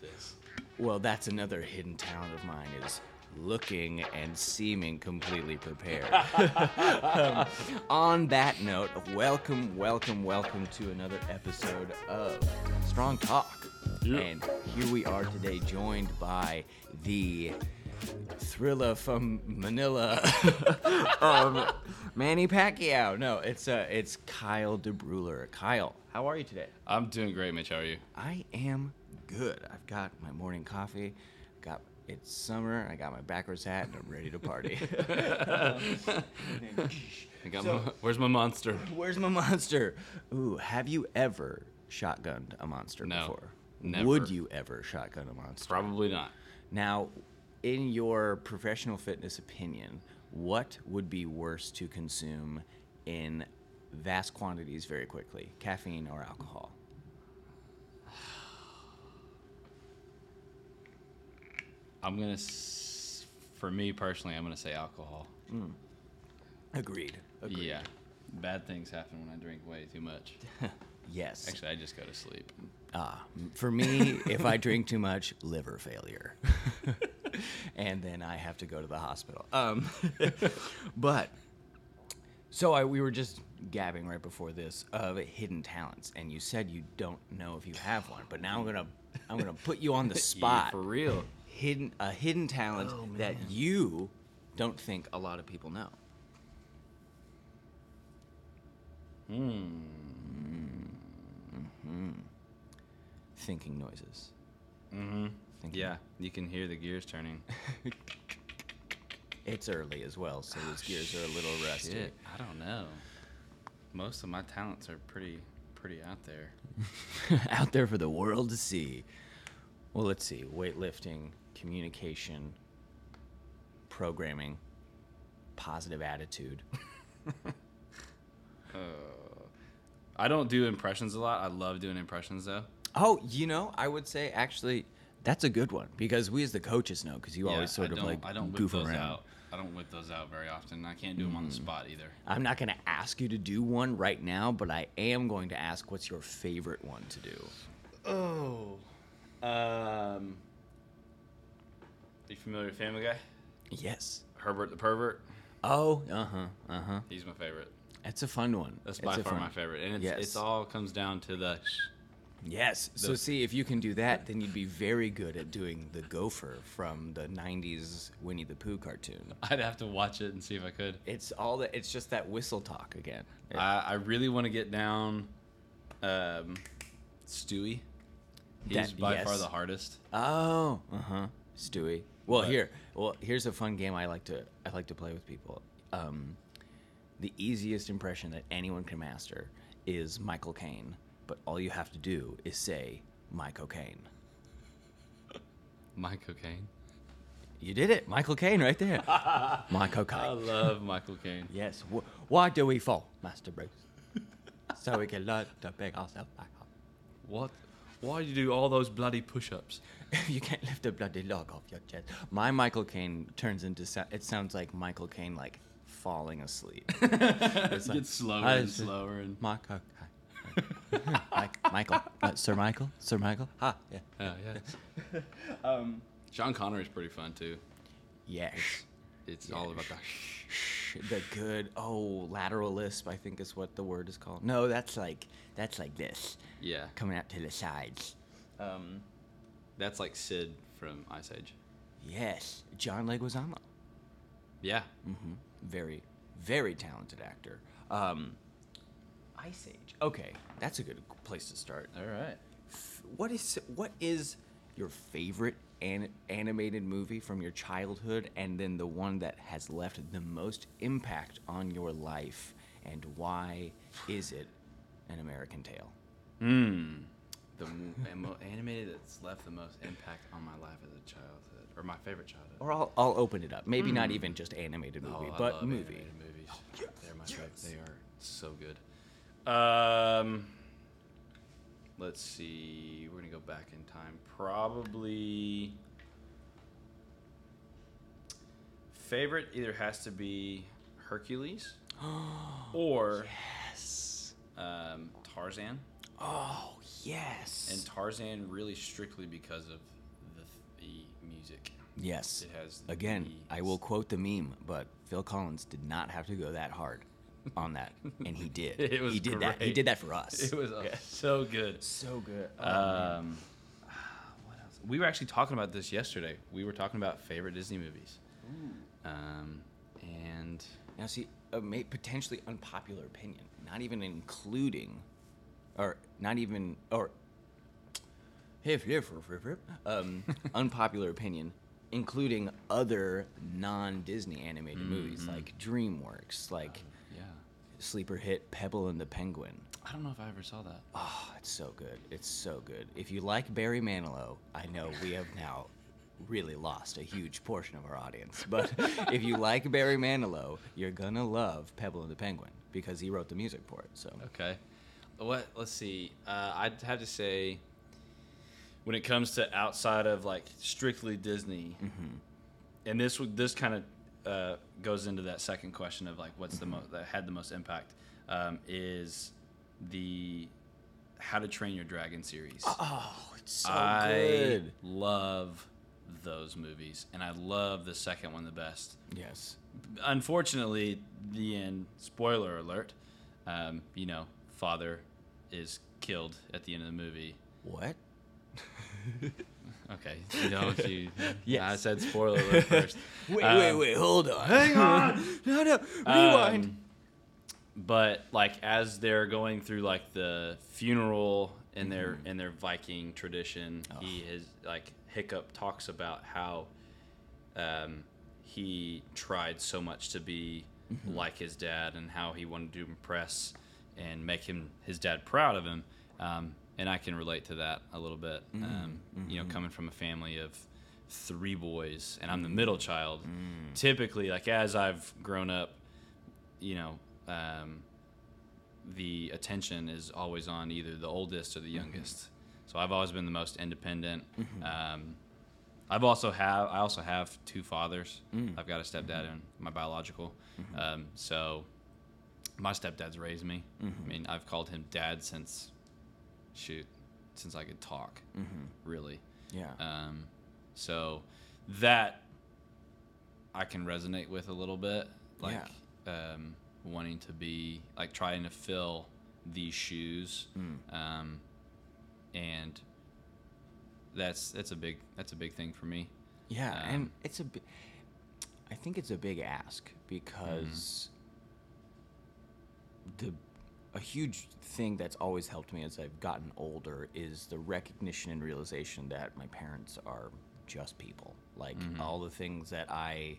this. Well, that's another hidden talent of mine is looking and seeming completely prepared. Um, on that note, welcome, welcome, welcome to another episode of Strong Talk. Yeah. And here we are today, joined by the thriller from Manila, um, Manny Pacquiao. No, it's uh, it's Kyle DeBruler. Kyle, how are you today? I'm doing great, Mitch. How are you? I am good. I've got my morning coffee. Got it's summer. I got my backwards hat, and I'm ready to party. I got So- my, where's my monster? Where's my monster? Ooh, have you ever shotgunned a monster No, before? never. Would you ever shotgun a monster? Probably not. Now, in your professional fitness opinion, what would be worse to consume in vast quantities very quickly, caffeine or alcohol? I'm gonna, s- for me personally, I'm gonna say alcohol. Agreed. Agreed. Yeah, bad things happen when I drink way too much. Yes. Actually, I just go to sleep. Ah, m- for me, if I drink too much, liver failure. and then I have to go to the hospital. Um, but, so I, we were just gabbing right before this of hidden talents, and you said you don't know if you have one, but now I'm gonna, I'm gonna put you on the Yeah, spot. for real. Hidden, a hidden talent Oh, that you don't think a lot of people know. Hmm. Thinking noises. Mm-hmm. Thinking. Yeah, you can hear the gears turning. It's early as well, so those gears are a little rusty. Shit, I don't know. Most of my talents are pretty, pretty out there. out there for the world to see. Well, let's see weightlifting, communication, programming, positive attitude. Uh, I don't do impressions a lot. I love doing impressions though. Oh, you know, I would say actually that's a good one because we as the coaches know because you Yeah, always sort I of don't, like I don't whip goof those around. out. I don't whip those out very often. I can't do them on the spot either. I'm not going to ask you to do one right now, but I am going to ask what's your favorite one to do. Oh, um, are you familiar with Family Guy? Yes. Herbert the Pervert. Oh, uh huh, uh huh. He's my favorite. It's a fun one. That's by far my favorite, and it's Yes. it's all comes down to the. Yes. So see, if you can do that, then you'd be very good at doing the gopher from the '90s Winnie the Pooh cartoon. I'd have to watch it and see if I could. It's all that. It's just that whistle talk again. I, I really want to get down, um, Stewie. He's That- by far the hardest. oh, uh huh. Stewie. Well, But- here. Well, here's a fun game I like to I like to play with people. Um, the easiest impression that anyone can master is Michael Caine, but all you have to do is say my cocaine. My cocaine. You did it, Michael Caine, right there. Michael my I love Michael Caine. Yes. Wh- why do we fall, Master Bruce? so we can learn to pick ourselves back up. What? Why do you do all those bloody push-ups? you can't lift a bloody log off your chest. My Michael Caine turns into so- it sounds like Michael Caine like falling asleep. It like, gets slower "I and slower and. Michael. Mike, Michael, uh, Sir Michael, Sir Michael. Ha, yeah. Yeah, yeah. um, Sean Connery's pretty fun too. Yes. It's all about the. Shh, the good. Oh, lateral lisp. I think is what the word is called. No, that's like that's like this, Yeah, coming out to the sides. um, that's like Sid from Ice Age. Yes, John Leguizamo. Yeah, hmm Very, very talented actor. Um, Ice Age. Okay, that's a good place to start. All right. What is what is your favorite an- animated movie from your childhood, and then the one that has left the most impact on your life, and why is it an American Tale? Hmm. The animated that's left the most impact on my life as a childhood, or my favorite childhood. Or I'll, I'll open it up. Maybe not even just animated movie, Oh, I but love movie. animated movies. They're my favorite. They are so good. Um, let's see. We're gonna go back in time. Probably favorite either has to be Hercules or Yes. um, Tarzan. Oh yes. and Tarzan really strictly because of the, the music. yes. It has Again, I will quote the meme, but Phil Collins did not have to go that hard on that, and he did. It was he did that. He did that for us. It was uh, so good. so good. Um, what else? We were actually talking about this yesterday. We were talking about favorite Disney movies. Um, and Now, see, a may, potentially unpopular opinion, not even including, or not even, or, if, if, if, if, if, um, unpopular opinion, including other non-Disney animated movies like DreamWorks, like yeah, sleeper hit Pebble and the Penguin. I don't know if I ever saw that. Oh, it's so good. It's so good. If you like Barry Manilow, I know we have now really lost a huge portion of our audience. But if you like Barry Manilow, you're gonna love Pebble and the Penguin because he wrote the music for it. So Okay. What? Let's see. Uh, I'd have to say, when it comes to outside of like strictly Disney, and this would this kind of uh, goes into that second question of like what's the most that had the most impact um, is the How to Train Your Dragon series. oh, it's so I good. love those movies, and I love the second one the best. Yes. Unfortunately, the end. Spoiler alert. Um, you know, father is killed at the end of the movie. What? Okay, you don't you? Yes. I said spoiler alert first. Wait, Um, wait, wait. Hold on. Hang on. no, no. Rewind. Um, but like as they're going through like the funeral in their Mm-hmm. in their Viking tradition, he is like Hiccup talks about how um, he tried so much to be Mm-hmm. like his dad and how he wanted to impress and make him his dad proud of him. Um, and I can relate to that a little bit. Mm-hmm. Um, You know, coming from a family of three boys, and I'm the middle child. Typically, like as I've grown up, you know, um, the attention is always on either the oldest or the youngest. So I've always been the most independent. Um, I've also have I also have two fathers. I've got a stepdad and my biological. Um, so my stepdad's raised me. I mean, I've called him dad since shoot since I could talk. Really. yeah. Um, so that I can resonate with a little bit, like um, wanting to be like trying to fill these shoes, um, and that's that's a big that's a big thing for me. Yeah, Um, and it's a I think it's a big ask because the a huge thing that's always helped me as I've gotten older is the recognition and realization that my parents are just people. Like all the things that I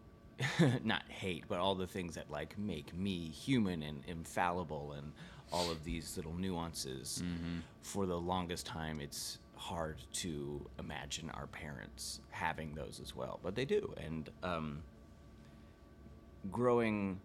not hate, but all the things that like make me human and infallible and all of these little nuances. For the longest time, it's hard to imagine our parents having those as well, but they do. And um, growing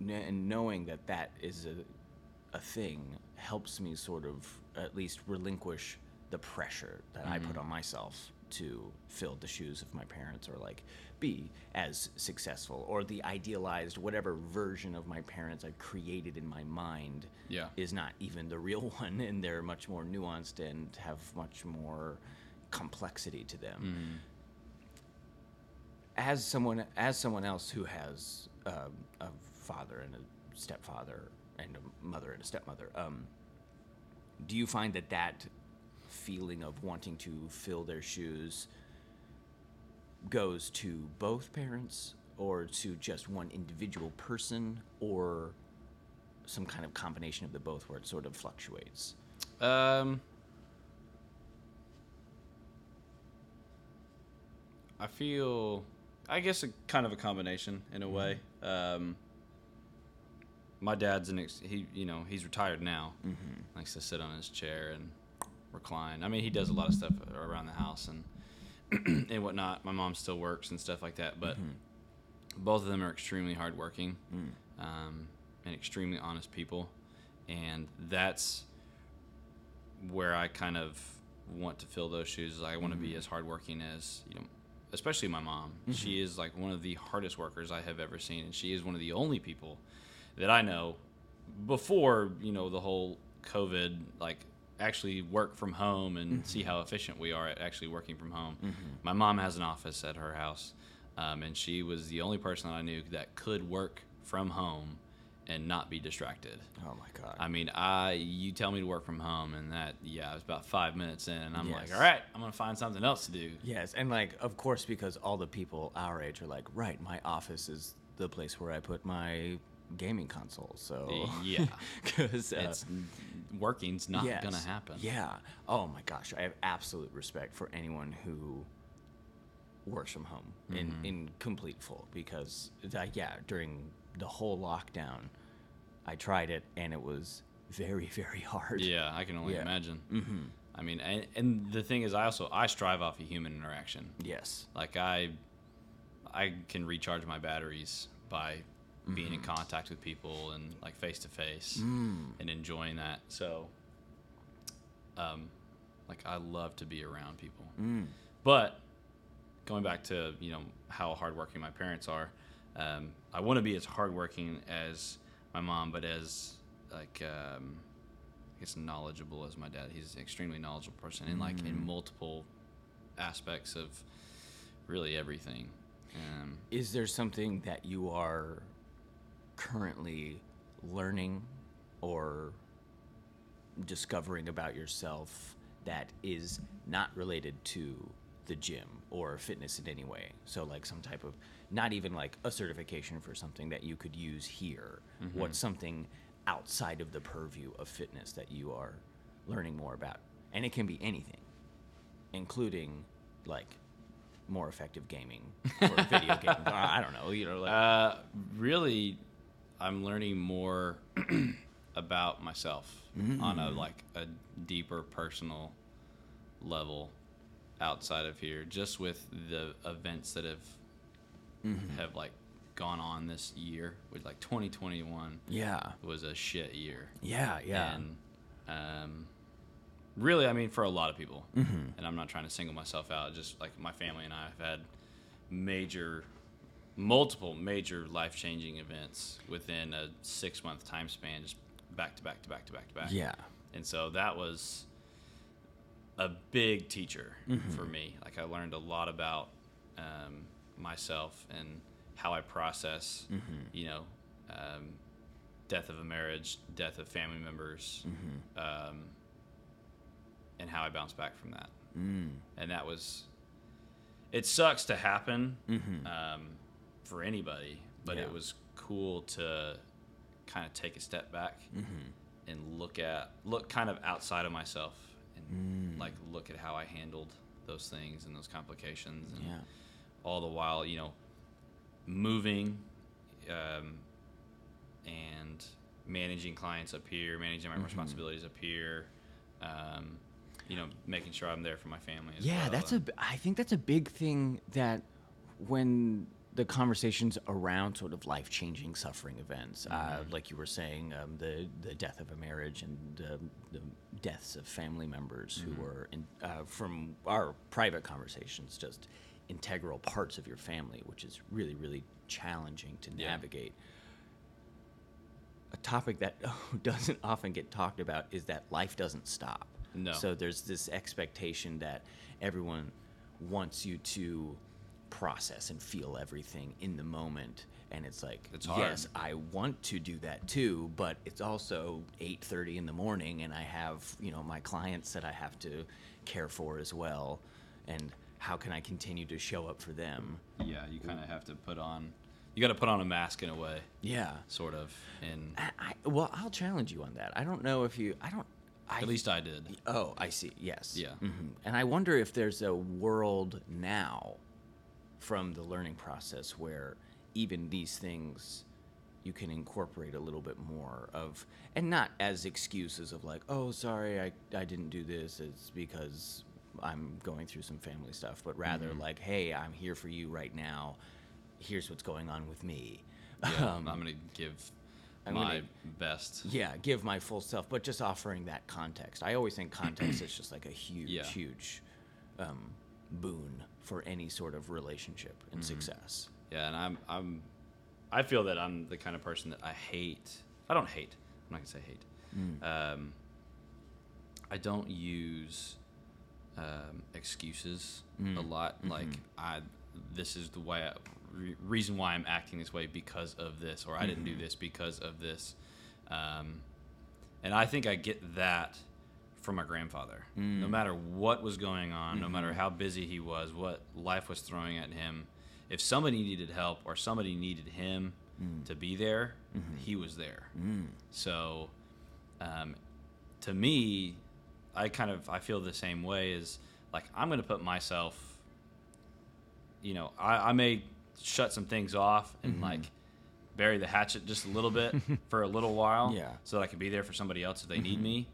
and knowing that that is a, a thing helps me sort of at least relinquish the pressure that I put on myself to fill the shoes of my parents or like be as successful or the idealized whatever version of my parents I've created in my mind Yeah. is not even the real one and they're much more nuanced and have much more complexity to them. As someone as someone else who has um, a father and a stepfather and a mother and a stepmother, um, do you find that that feeling of wanting to fill their shoes goes to both parents, or to just one individual person, or some kind of combination of the both, where it sort of fluctuates? Um, I feel, I guess, a kind of a combination in a way. Um, my dad's an ex- he, you know, he's retired now. Mm-hmm. Likes to sit on his chair and recline. I mean, he does a lot of stuff around the house and and whatnot. My mom still works and stuff like that, but both of them are extremely hardworking um, and extremely honest people, and that's where I kind of want to fill those shoes. I want to be as hardworking as you know, especially my mom. She is like one of the hardest workers I have ever seen, and she is one of the only people that I know before you know the whole COVID, like actually work from home and see how efficient we are at actually working from home. My mom has an office at her house, um, and she was the only person that I knew that could work from home and not be distracted. Oh my god. I mean, I you tell me to work from home, and that yeah, it was about five minutes in, and I'm like, all right, I'm gonna find something else to do. Yes, and like of course because all the people our age are like, right, my office is the place where I put my gaming console. So Yeah. because uh, It's working's not yes, gonna happen. Yeah. Oh my gosh, I have absolute respect for anyone who works from home in Mm-hmm. in complete full because uh, yeah, during the whole lockdown, I tried it and it was very very hard. Yeah, I can only Yeah. imagine. Mm-hmm. I mean, and, and the thing is, I also I strive off of human interaction. Yes. Like I, I can recharge my batteries by being Mm-hmm. in contact with people and like face to face Mm. and enjoying that. So, um, like I love to be around people. Mm. But going back to you know how hardworking my parents are, um, I want to be as hardworking as my mom, but as like um, I guess knowledgeable as my dad. He's an extremely knowledgeable person in like in multiple aspects of really everything. Um, Is there something that you are currently learning or discovering about yourself that is not related to the gym or fitness in any way? So, like some type of, not even like a certification for something that you could use here. What's something outside of the purview of fitness that you are learning more about? And it can be anything, including like more effective gaming or video games. I I don't know, you know, like Uh, really, I'm learning more about myself mm-hmm. on a like a deeper personal level outside of here, just with the events that have mm-hmm. have like gone on this year. With like 2021 yeah, was a shit year. yeah, yeah. And um, really, I mean, for a lot of people, mm-hmm. and I'm not trying to single myself out. Just like my family and I have had major, multiple major life changing events within a six month time span, just back to back to back to back to back. yeah, And so that was a big teacher for me. Like I learned a lot about um, myself and how I process, you know, um, death of a marriage, death of family members, um, and how I bounce back from that. mm. And that was, it sucks to happen um, for anybody, but Yeah. it was cool to kind of take a step back and look at look kind of outside of myself and like look at how I handled those things and those complications and Yeah. all the while you know moving um, and managing clients up here managing my responsibilities up here um, you know making sure I'm there for my family as Yeah, well. that's a I think that's a big thing that when the conversations around sort of life changing suffering events, uh, like you were saying, um, the the death of a marriage and uh, the deaths of family members who were in, uh, from our private conversations just integral parts of your family, which is really really challenging to Yeah. navigate. A topic that doesn't often get talked about is that life doesn't stop. No. So there's this expectation that everyone wants you to process and feel everything in the moment and it's like It's hard. yes i want to do that too but it's also 8.30 in the morning and i have you know my clients that i have to care for as well and how can i continue to show up for them yeah you kind of have to put on you got to put on a mask in a way yeah sort of and I, I, well i'll challenge you on that i don't know if you i don't I, at least I did Oh, I see. Yes. Yeah. mm-hmm. And I wonder if there's a world now from the learning process where even these things you can incorporate a little bit more of, and not as excuses of like, oh, sorry, I, I didn't do this. It's because I'm going through some family stuff, but rather Mm-hmm. like, hey, I'm here for you right now. Here's what's going on with me. yeah Um, I'm gonna give I'm my gonna- best yeah, give my full self, but just offering that context. I always think context is just like a huge, Yeah. huge um, boon for any sort of relationship and Mm-hmm. success. Yeah, and I'm I'm I feel that I'm the kind of person that I hate. I don't hate. I'm not gonna say hate. Mm. Um, I don't use um, excuses Mm. a lot. Mm-hmm. Like I, this is the way, I, re- reason why I'm acting this way because of this, or I didn't Mm-hmm. do this because of this. Um, and I think I get that from my grandfather. Mm. No matter what was going on, no Mm-hmm. matter how busy he was, what life was throwing at him, if somebody needed help or somebody needed him to be there, he was there. Mm. So, um, to me, I kind of I feel the same way. Is like I'm going to put myself. You know, I, I may shut some things off and Mm-hmm. like bury the hatchet just a little bit for a little while, Yeah. so that I can be there for somebody else if they need me.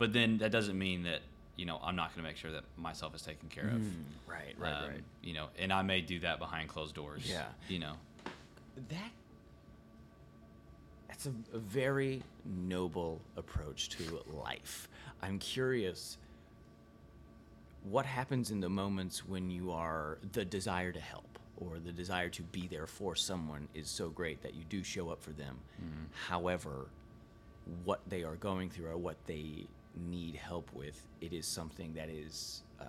But then that doesn't mean that you know I'm not going to make sure that myself is taken care of. Right, right, Um, right. You know, and I may do that behind closed doors. Yeah. You know. That that's a, a very noble approach to life. I'm curious what happens in the moments when you are the desire to help or the desire to be there for someone is so great that you do show up for them. However, what they are going through or what they need help with, it is something that is um,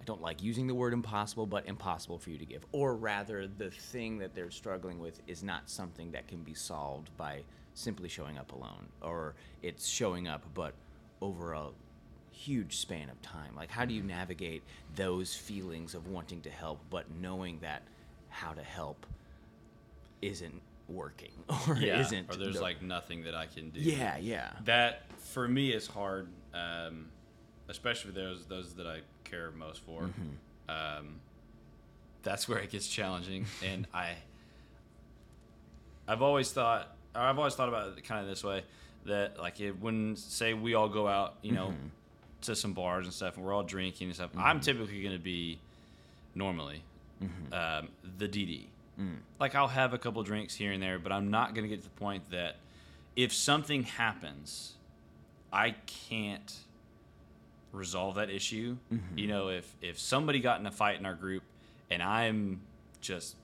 I don't like using the word impossible, but impossible for you to give. Or rather, the thing that they're struggling with is not something that can be solved by simply showing up alone, or it's showing up but over a huge span of time. Like, how do you navigate those feelings of wanting to help, but knowing that how to help isn't working or Yeah. isn't? or there's the- like nothing that I can do. yeah, yeah, that for me is hard, um, especially those those that I care most for. Mm-hmm. Um, that's where it gets challenging, and I I've always thought or I've always thought about it kind of this way that like if, when say we all go out, you know, Mm-hmm. to some bars and stuff, and we're all drinking and stuff, I'm typically going to be normally Mm-hmm. um, the DD. Mm. Like I'll have a couple drinks here and there, but I'm not going to get to the point that if something happens, I can't resolve that issue. Mm-hmm. You know, if if somebody got in a fight in our group and I'm just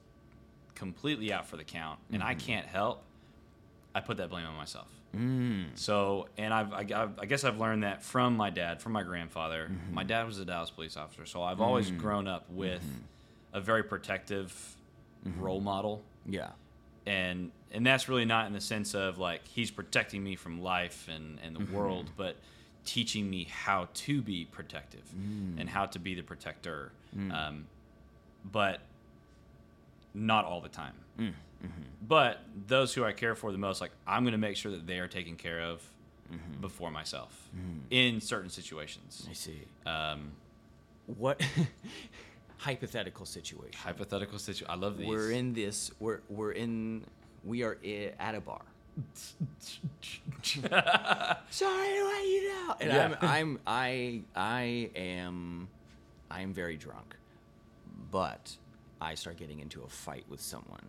completely out for the count and I can't help, I put that blame on myself. Mm. So, and I've, I, I've- I guess I've learned that from my dad, from my grandfather. My dad was a Dallas police officer, so I've always grown up with a very protective Mm-hmm. role model, yeah, and and that's really not in the sense of like he's protecting me from life and and the mm-hmm. world, but teaching me how to be protective mm. and how to be the protector. Mm. Um, but not all the time. Mm. Mm-hmm. But those who I care for the most, like I'm going to make sure that they are taken care of before myself in certain situations. I see. Um, What hypothetical situation? hypothetical situation. I love these. We're in this. We're we're in. We are i- at a bar. Sorry to let you know. And Yeah. I'm I'm I I am I am very drunk, but I start getting into a fight with someone.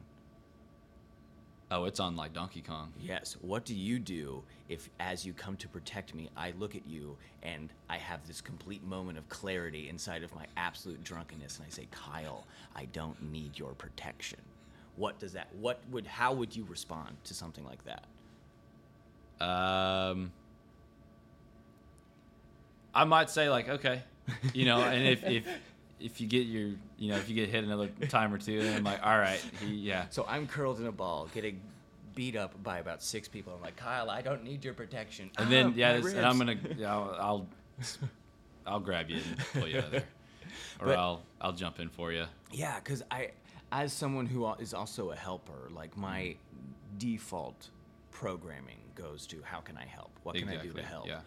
Oh, it's on like Donkey Kong. Yes. What do you do if, as you come to protect me, I look at you and I have this complete moment of clarity inside of my absolute drunkenness, and I say, Kyle, I don't need your protection. What does that? What would? How would you respond to something like that? Um, I might say like, okay, you know, and if if if you get your, you know, if you get hit another time or two, and I'm like, all right, he, yeah, So I'm curled in a ball, getting beat up by about six people. I'm like, Kyle, I don't need your protection. and then yeah, and I'm gonna, yeah, I'll, I'll I'll grab you and pull you out of there, or But- I'll I'll jump in for you. Yeah, because I, as someone who is also a helper, like my mm-hmm. default programming goes to how can I help? What can I do to help? yeah.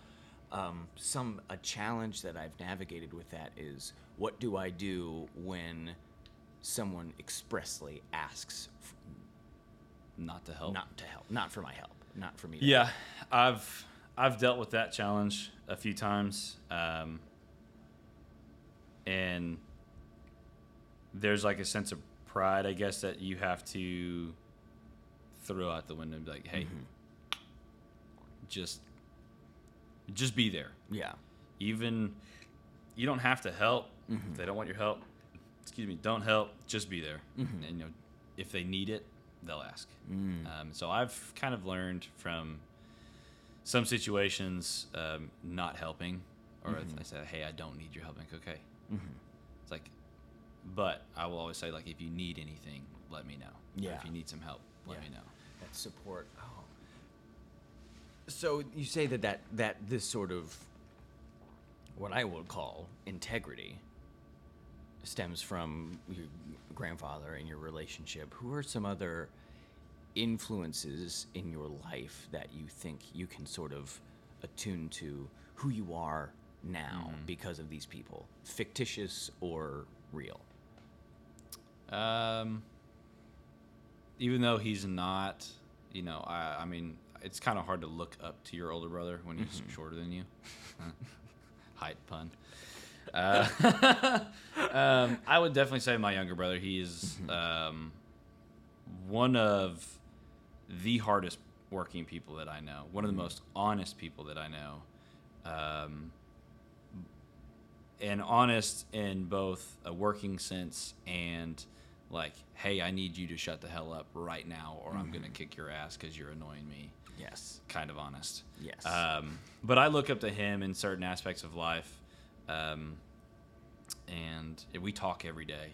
Um, some a challenge that I've navigated with that is what do I do when someone expressly asks f- Not to help. not to help, not for my help, not for me. Yeah, I've I've dealt with that challenge a few times, um, and there's like a sense of pride, I guess, that you have to throw out the window and be like, "Hey, just just be there. Yeah. Even you don't have to help mm-hmm. if they don't want your help. Excuse me, don't help. Just be there, mm-hmm. and you know if they need it, they'll ask. Mm. Um, so I've kind of learned from some situations um, not helping, or if I mm-hmm. say, "Hey, I don't need your help," like, okay, it's like, but I will always say, like, if you need anything, let me know. Or Yeah. if you need some help, let Yeah. me know. that support. Oh. So you say that that that this sort of what I would call integrity stems from your grandfather and your relationship. Who are some other influences in your life that you think you can sort of attune to who you are now because of these people, fictitious or real? Um, even though he's not, you know, I, I mean, it's kind of hard to look up to your older brother when he's shorter than you. Height pun. Uh, um, I would definitely say my younger brother. He is um, one of the hardest working people that I know. One of the most honest people that I know. Um, and honest in both a working sense and like, hey, I need you to shut the hell up right now, or I'm gonna kick your ass because you're annoying me. Yes. Kind of honest. Yes. Um, but I look up to him in certain aspects of life, um, and we talk every day.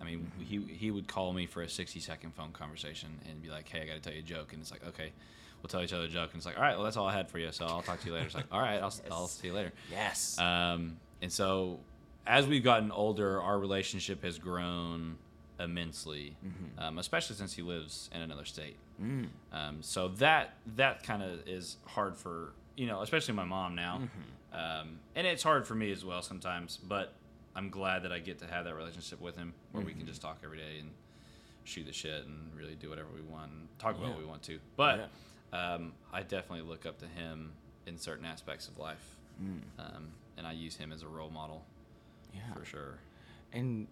I mean, he he would call me for a 60 second phone conversation and be like, "Hey, I got to tell you a joke," and it's like, "Okay." We'll tell each other a joke, and it's like, all right, well, that's all I had for you, so I'll talk to you later. It's like, all right, I'll, I'll see you later. yes. Um, and so, as we've gotten older, our relationship has grown immensely, um, especially since he lives in another state. Um, so that that kind of is hard for you know, especially my mom now, um, and it's hard for me as well sometimes. But I'm glad that I get to have that relationship with him, where we can just talk every day and shoot the shit and really do whatever we want and talk about Yeah. what we want to. But um, I definitely look up to him in certain aspects of life, um, and I use him as a role model yeah. for sure. And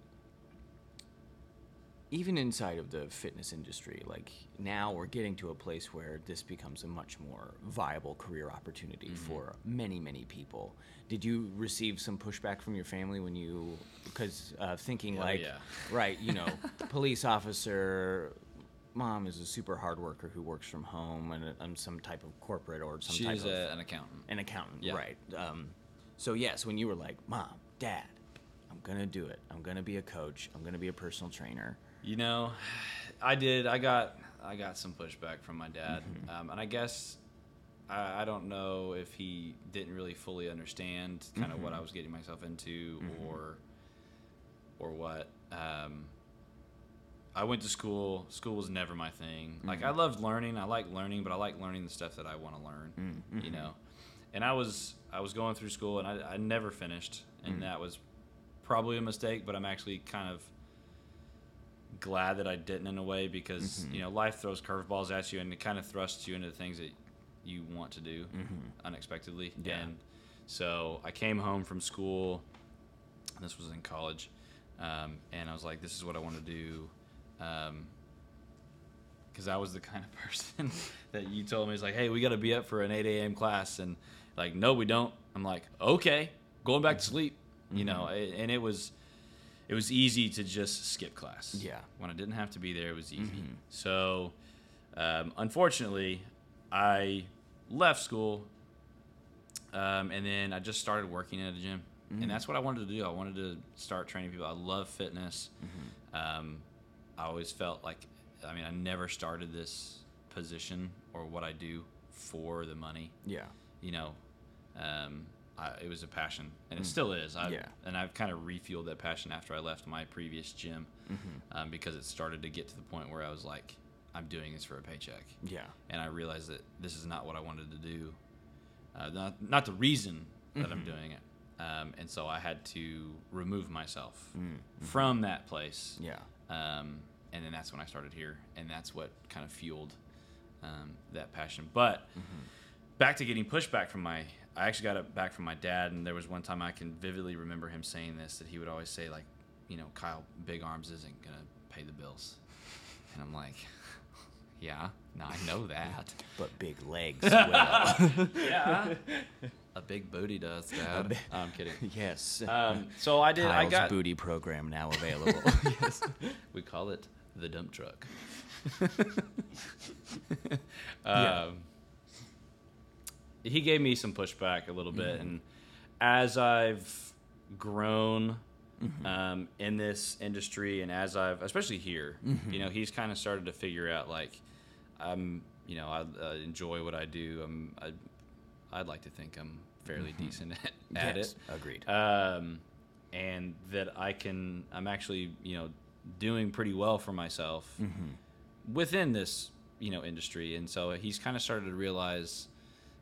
even inside of the fitness industry, like now we're getting to a place where this becomes a much more viable career opportunity for many, many people. Did you receive some pushback from your family when you, because uh, thinking Hell like, yeah. right, you know, police officer, mom is a super hard worker who works from home and on some type of corporate or some type She's of an accountant. an accountant, Yeah. right? Um, so yes, when you were like, "Mom, Dad, I'm gonna do it. I'm gonna be a coach. I'm gonna be a personal trainer." You know, I did. I got I got some pushback from my dad, mm-hmm. um, and I guess I, I don't know if he didn't really fully understand kind of what mm-hmm. I was getting myself into, mm-hmm. or or what. Um, I went to school. School was never my thing. Like I loved learning. I like learning, but I like learning the stuff that I want to learn. You know, and I was I was going through school and I, I never finished, and that was probably a mistake. But I'm actually kind of glad that I didn't in a way because mm-hmm. you know life throws curveballs at you and it kind of thrusts you into things that you want to do mm-hmm. unexpectedly. Yeah. And so I came home from school. This was in college, um, and I was like, "This is what I want to do." Um, because I was the kind of person that you told me is like, hey, we got to be up for an 8 a.m. class, and like, no, we don't. I'm like, okay, going back to mm-hmm. sleep, you know, and it was, it was easy to just skip class. Yeah. When I didn't have to be there, it was easy. So, um, unfortunately, I left school, um, and then I just started working at a gym, and that's what I wanted to do. I wanted to start training people. I love fitness. Um, I always felt like, I mean, I never started this position or what I do for the money. Yeah. You know, um, I, it was a passion, and it still is. I, Yeah. And I've kind of refueled that passion after I left my previous gym um, because it started to get to the point where I was like, I'm doing this for a paycheck. Yeah. And I realized that this is not what I wanted to do. Uh, not, not the reason that I'm doing it. Um, and so I had to remove myself from that place. Yeah. Um, and then that's when I started here, and that's what kind of fueled um, that passion. But back to getting pushback from my, I actually got it back from my dad, and there was one time I can vividly remember him saying this that he would always say like, you know, Kyle, big arms isn't gonna pay the bills, and I'm like, yeah, no, I know that. But big legs will. yeah, a big booty does, Dad. I'm kidding. yes. Um, so I did. Kyle's I got. booty program now available. yes. We call it the dump truck. um, he gave me some pushback a little bit, and as I've grown um, in this industry, and as I've, especially here, you know, he's kind of started to figure out like, I'm, you know, I uh, enjoy what I do. I'm, I, I'd like to think I'm fairly decent at, at Yes, it. agreed. Um, and that I can, I'm actually, you know, doing pretty well for myself within this, you know, industry. And so he's kind of started to realize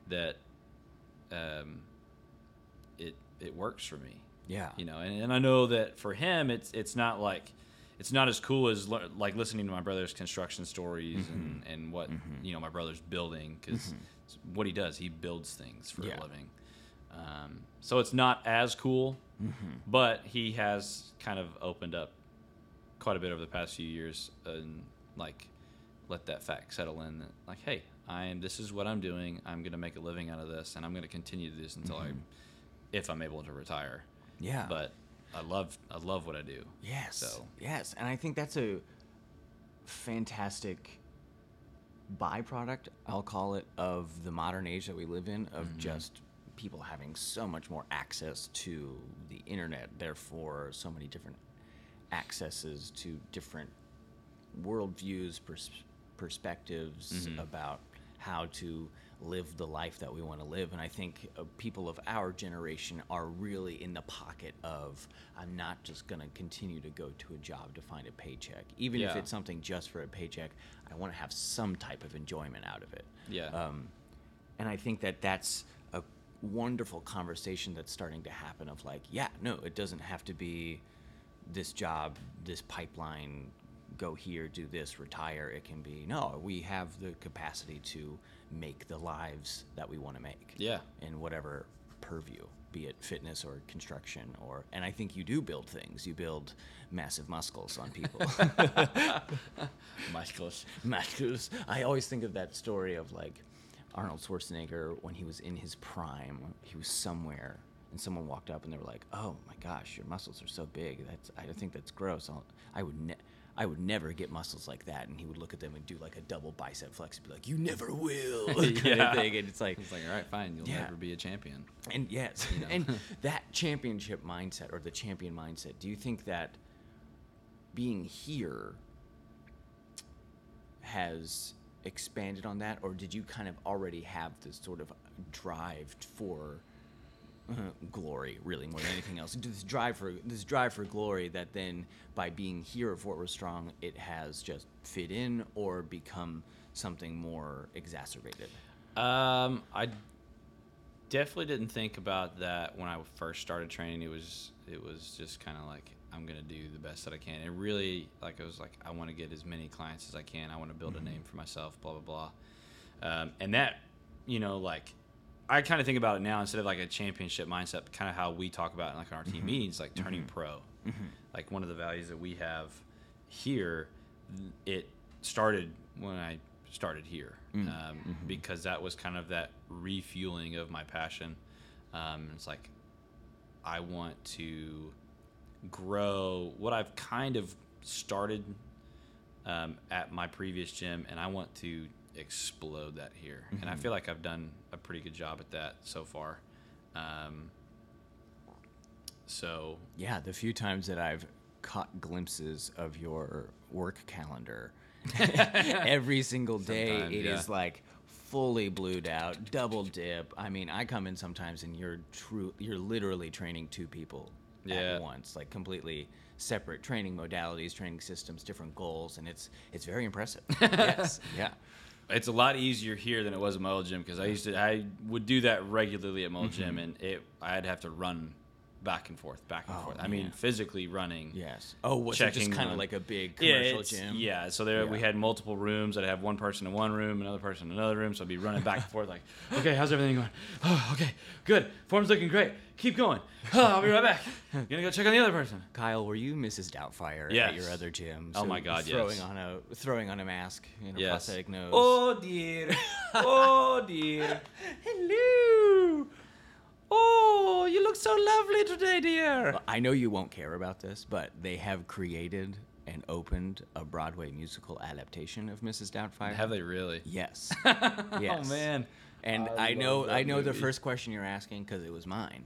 that um, it it works for me. Yeah. You know, and, and I know that for him, it's it's not like it's not as cool as le- like listening to my brother's construction stories and, and what you know my brother's building because what he does, he builds things for Yeah. a living. Um, so it's not as cool, but he has kind of opened up quite a bit over the past few years and like let that fact settle in that like hey i am this is what i'm doing i'm going to make a living out of this and i'm going to continue to do this until i if i'm able to retire Yeah. but i love i love what i do Yes. So- yes, and I think that's a fantastic byproduct, I'll call it, of the modern age that we live in, of Mm-hmm. just people having so much more access to the internet, therefore, so many different accesses to different worldviews, pers- perspectives Mm-hmm. about how to live the life that we want to live. And I think uh, people of our generation are really in the pocket of I'm not just going to continue to go to a job to find a paycheck. Even if it's something just for a paycheck, I want to have some type of enjoyment out of it. yeah Um, and I think that that's a wonderful conversation that's starting to happen of like, yeah, no, it doesn't have to be this job, this pipeline, go here, do this, retire. It can be, no, we have the capacity to make the lives that we want to make. Yeah. In whatever purview, be it fitness or construction or, and I think you do build things. You build massive muscles on people. michael's Matthews. I always think of that story of like Arnold Schwarzenegger when he was in his prime. He was somewhere, and someone walked up and they were like, "Oh my gosh, your muscles are so big. That's I think that's gross. I'll, I would ne- I would never get muscles like that." And he would look at them and do like a double bicep flex and be like, "You never will." kind Yeah. of thing. And it's like, it's like all right fine you'll Yeah. never be a champion and yes, and that championship mindset or the champion mindset. Do you think that being here has expanded on that, or did you kind of already have this sort of drive for glory, really more than anything else? This drive for this drive for glory that then, by being here at Fort Worth Strong, it has just fit in or become something more exacerbated. Um, I definitely didn't think about that when I first started training. It was it was just kind of like I'm gonna do the best that I can. And really, like I was like I want to get as many clients as I can. I want to build a name for myself. Blah blah blah. Um, and that, you know, like I kind of think about it now instead of like a championship mindset, kind of how we talk about it like on our team meetings, like turning pro. Like one of the values that we have here, it started when I started here um, because that was kind of that refueling of my passion. Um, it's like I want to grow what I've kind of started um, at my previous gym, and I want to explode that here. And I feel like I've done a pretty good job at that so far. Um, so Yeah, the few times that I've caught glimpses of your work calendar, every single day it is yeah. like fully blued out, double dip. I mean, I come in sometimes and you're true, you're literally training two people Yeah. at once, like completely separate training modalities, training systems, different goals, and it's it's very impressive. yes, yeah. It's a lot easier here than it was at my old gym because I used to I would do that regularly at my old Mm-hmm. gym, and it I'd have to run back and forth, back and Oh, forth. I mean, physically running. Yes. Oh, was it just kind of like a big commercial it's- gym? yeah. So there we had multiple rooms. I'd have one person in one room, another person in another room. So I'd be running back and forth, like, okay, how's everything going? Oh, okay, good. Form's looking great. Keep going. Oh, I'll be right back. Gonna go check on the other person. Kyle, were you Mrs. Doubtfire at your other gym? Oh my God, throwing yes. on a throwing on a mask and a Yes. prosthetic nose. Oh dear. Oh dear. Hello. Oh, you look so lovely today, dear. Well, I know you won't care about this, but they have created and opened a Broadway musical adaptation of Mrs. Doubtfire. Have they really? Yes. Oh man. And I I, know I know the first question you're asking because it was mine.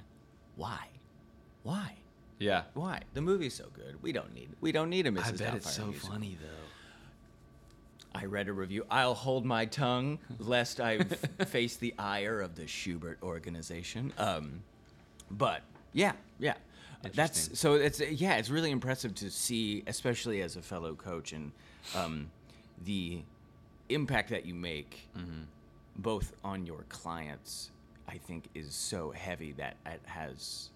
Why? Why? Yeah. Why? The movie's so good. We don't need we don't need a Mrs. I bet it's Doubtfire so musical. funny though. I read a review. I'll hold my tongue lest I f- face the ire of the Schubert organization. Um, but yeah, yeah, that's so. It's yeah, it's really impressive to see, especially as a fellow coach, and um, the impact that you make, Mm-hmm. both on your clients. I think is so heavy that it has.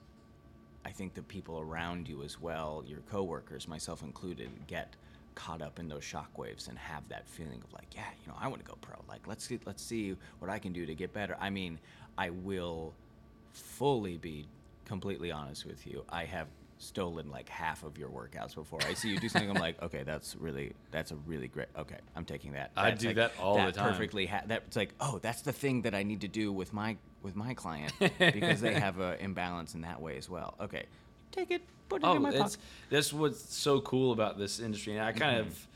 I think the people around you as well, your coworkers, myself included, get caught up in those shockwaves and have that feeling of like, yeah, you know, I want to go pro. Like, let's see, let's see what I can do to get better. I mean, I will fully be completely honest with you. I have stolen like half of your workouts before I see you do something. I'm like, okay, that's really, that's a really great. Okay, I'm taking that. I do like- that all the time. Perfectly. Ha- that's like, oh, that's the thing that I need to do with my with my client because they have a imbalance in that way as well. Okay, take it, put it Oh, in my it's pocket. that's what's so cool about this industry. And I kind Mm-hmm. of,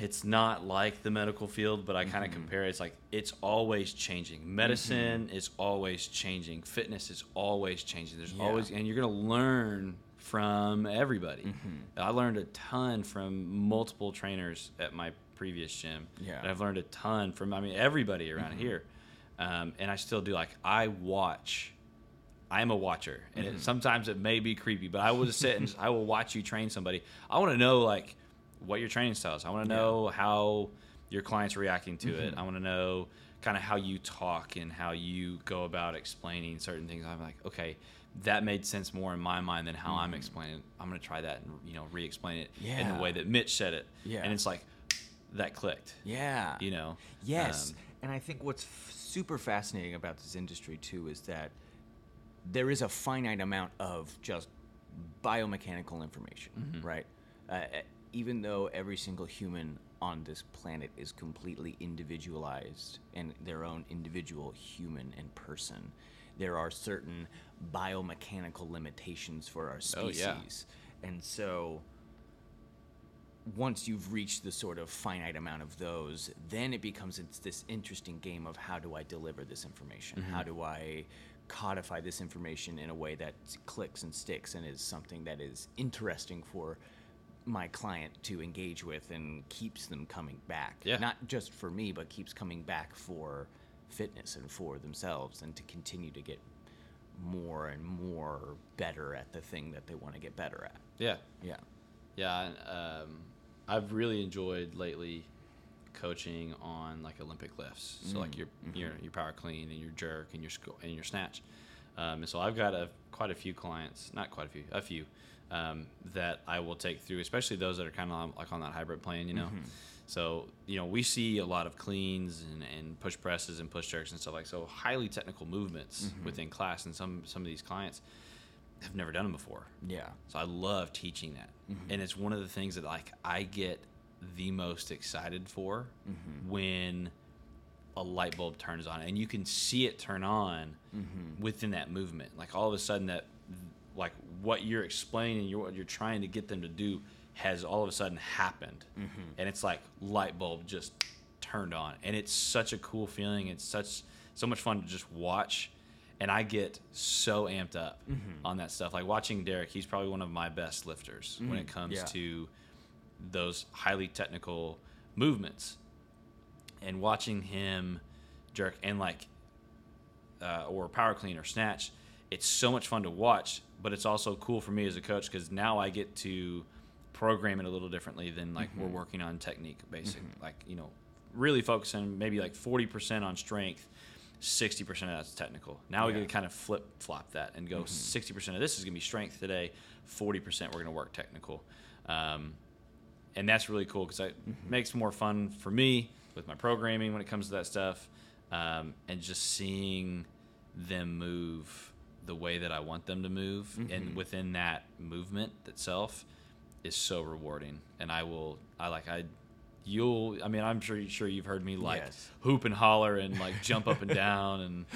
it's not like the medical field, but I kind of Mm-hmm. compare. it. It's like it's always changing. Medicine is always changing. Fitness is always changing. There's Yeah. always, and you're gonna learn from everybody. Mm-hmm. I learned a ton from multiple trainers at my previous gym. Yeah. and I've learned a ton from. I mean, everybody around here. Um, and I still do like I watch I'm a watcher, and Mm-hmm. it, sometimes it may be creepy, but I will just sit and I will watch you train somebody. I want to know like what your training style is. I want to know how your clients are reacting to Mm-hmm. it. I want to know kind of how you talk and how you go about explaining certain things. I'm like, okay, that made sense more in my mind than how I'm explaining. it. I'm going to try that and you know re-explain it in Mm-hmm. The way that Mitch said it. Yeah. and it's like that clicked. Yeah. You know. Yes. Um, and I think what's f- super fascinating about this industry too is that there is a finite amount of just biomechanical information, mm-hmm. right? Uh, uh, even though every single human on this planet is completely individualized and their own individual human and person, there are certain biomechanical limitations for our species. Oh, yeah. And so once you've reached the sort of finite amount of those, then it becomes it's this interesting game of how do I deliver this information? How mm-hmm. do I codify this information in a way that clicks and sticks and is something that is interesting for my client to engage with and keeps them coming back. Yeah. Not just for me, but keeps coming back for fitness and for themselves and to continue to get more and more better at the thing that they want to get better at. yeah. Yeah. Yeah, and, um, I've really enjoyed lately coaching on like Olympic lifts. So mm-hmm. like your mm-hmm. your your power clean and your jerk and your and your snatch. Um, and so I've got a quite a few clients, not quite a few, a few um, that I will take through, especially those that are kind of like on that hybrid plane, you know. Mm-hmm. So you know we see a lot of cleans and, and push presses and push jerks and stuff like so highly technical movements within class, and some some of these clients have never done them before. Yeah. So I love teaching that, and it's one of the things that like I get the most excited for mm-hmm. when a light bulb turns on, and you can see it turn on mm-hmm. within that movement. Like all of a sudden, that like what you're explaining, you're, what you're trying to get them to do, has all of a sudden happened, mm-hmm. and it's like light bulb just turned on, and it's such a cool feeling. It's such so much fun to just watch and I get so amped up on that stuff. Like watching Derek, he's probably one of my best lifters when it mm, comes yeah. to those highly technical movements. And watching him jerk and like uh, or power clean or snatch, it's so much fun to watch. But it's also cool for me as a coach because now I get to program it a little differently than like we're working on technique, basic, like you know, really focusing maybe like forty percent on strength, sixty percent of that's technical. Now we Yeah. get to kind of flip flop that and go 60 percent of this is gonna be strength today, forty percent we're gonna work technical. Um, and that's really cool because it makes more fun for me with my programming when it comes to that stuff, um, and just seeing them move the way that I want them to move, and within that movement itself is so rewarding. And I will, I like, I, you'll, I mean, I'm sure sure you've heard me like Yes. hoop and holler and like jump up and down and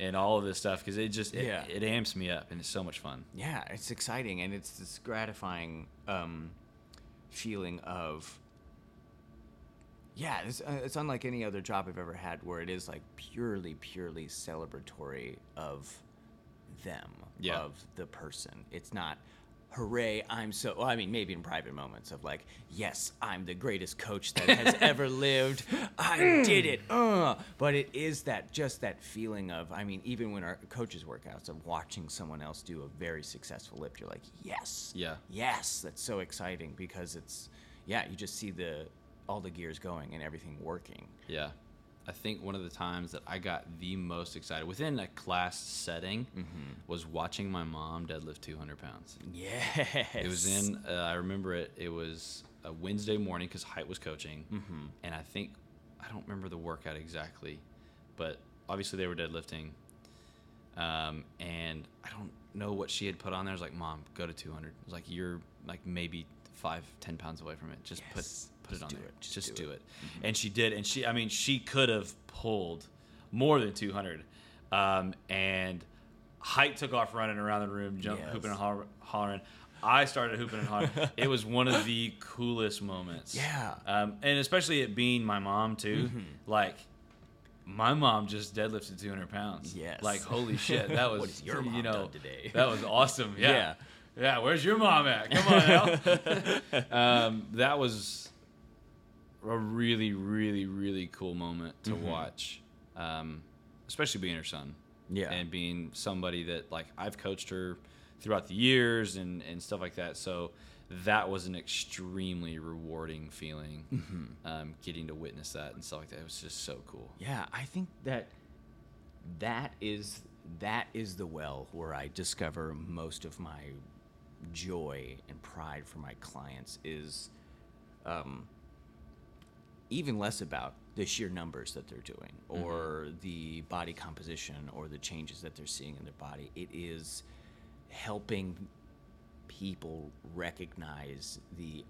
and all of this stuff because it just it, Yeah. it amps me up and it's so much fun. Yeah, it's exciting and it's this gratifying um, feeling of yeah, it's, uh, it's unlike any other job I've ever had where it is like purely, purely celebratory of them, Yeah. of the person. It's not, hooray, I'm so. Well, I mean, maybe in private moments of like, yes, I'm the greatest coach that has ever lived. I did it. Uh. But it is that, just that feeling of, I mean, even when our coaches workouts, of watching someone else do a very successful lift, you're like, yes. Yeah. Yes, that's so exciting because it's yeah, you just see the all the gears going and everything working. Yeah. I think one of the times that I got the most excited within a class setting was watching my mom deadlift 200 pounds. Yes. It was in, uh, I remember it, it was a Wednesday morning because Height was coaching. Mm-hmm. And I think, I don't remember the workout exactly, but obviously they were deadlifting. Um, and I don't know what she had put on there. I was like, Mom, go to 200. I was like, You're like maybe five, 10 pounds away from it. Just Yes. put, put Just it on do there. it. Just, Just do do it. it. And she did. And she, I mean, she could have pulled more than 200. Um, and Height took off running around the room, jump, Yes. hooping and holler- hollering. I started hooping and hollering. it was one of the coolest moments. Yeah. Um, and especially it being my mom too. Mm-hmm. Like, my mom just deadlifted 200 pounds. Yes. Like, holy shit, that was What has your you mom know done today? that was awesome. Yeah. Yeah. yeah. Where's your mom at? Come on, Al. um, that was a really, really, really cool moment to watch. Um, especially being her son. Yeah. And being somebody that like I've coached her throughout the years and, and stuff like that. So that was an extremely rewarding feeling. Um, getting to witness that and stuff like that. It was just so cool. Yeah, I think that that is that is the well where I discover most of my joy and pride for my clients is um, even less about the sheer numbers that they're doing or the body composition or the changes that they're seeing in their body. It is helping people recognize the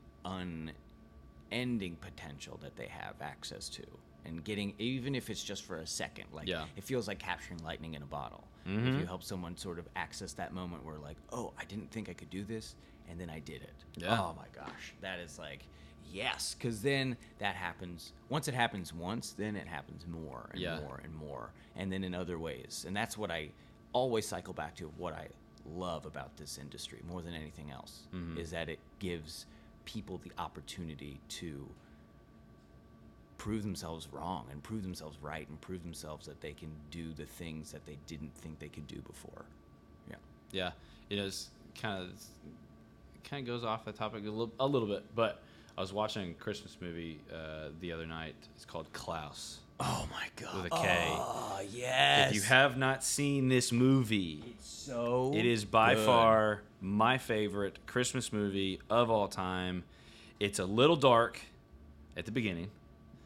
unending potential that they have access to and getting even if it's just for a second like Yeah. it feels like capturing lightning in a bottle Mm-hmm. if you help someone sort of access that moment where like oh i didn't think i could do this and then i did it Yeah. oh my gosh that is like yes because then that happens once it happens once then it happens more and Yeah. more and more and then in other ways and that's what i always cycle back to of what i love about this industry more than anything else Mm-hmm. is that it gives people the opportunity to prove themselves wrong and prove themselves right and prove themselves that they can do the things that they didn't think they could do before yeah Yeah, it is kind of kind of goes off the topic a little, a little bit, but I was watching a Christmas movie uh, the other night. It's called Klaus. oh my god With a K. oh yes If you have not seen this movie, it's so it is by good. far my favorite Christmas movie of all time. It's a little dark at the beginning.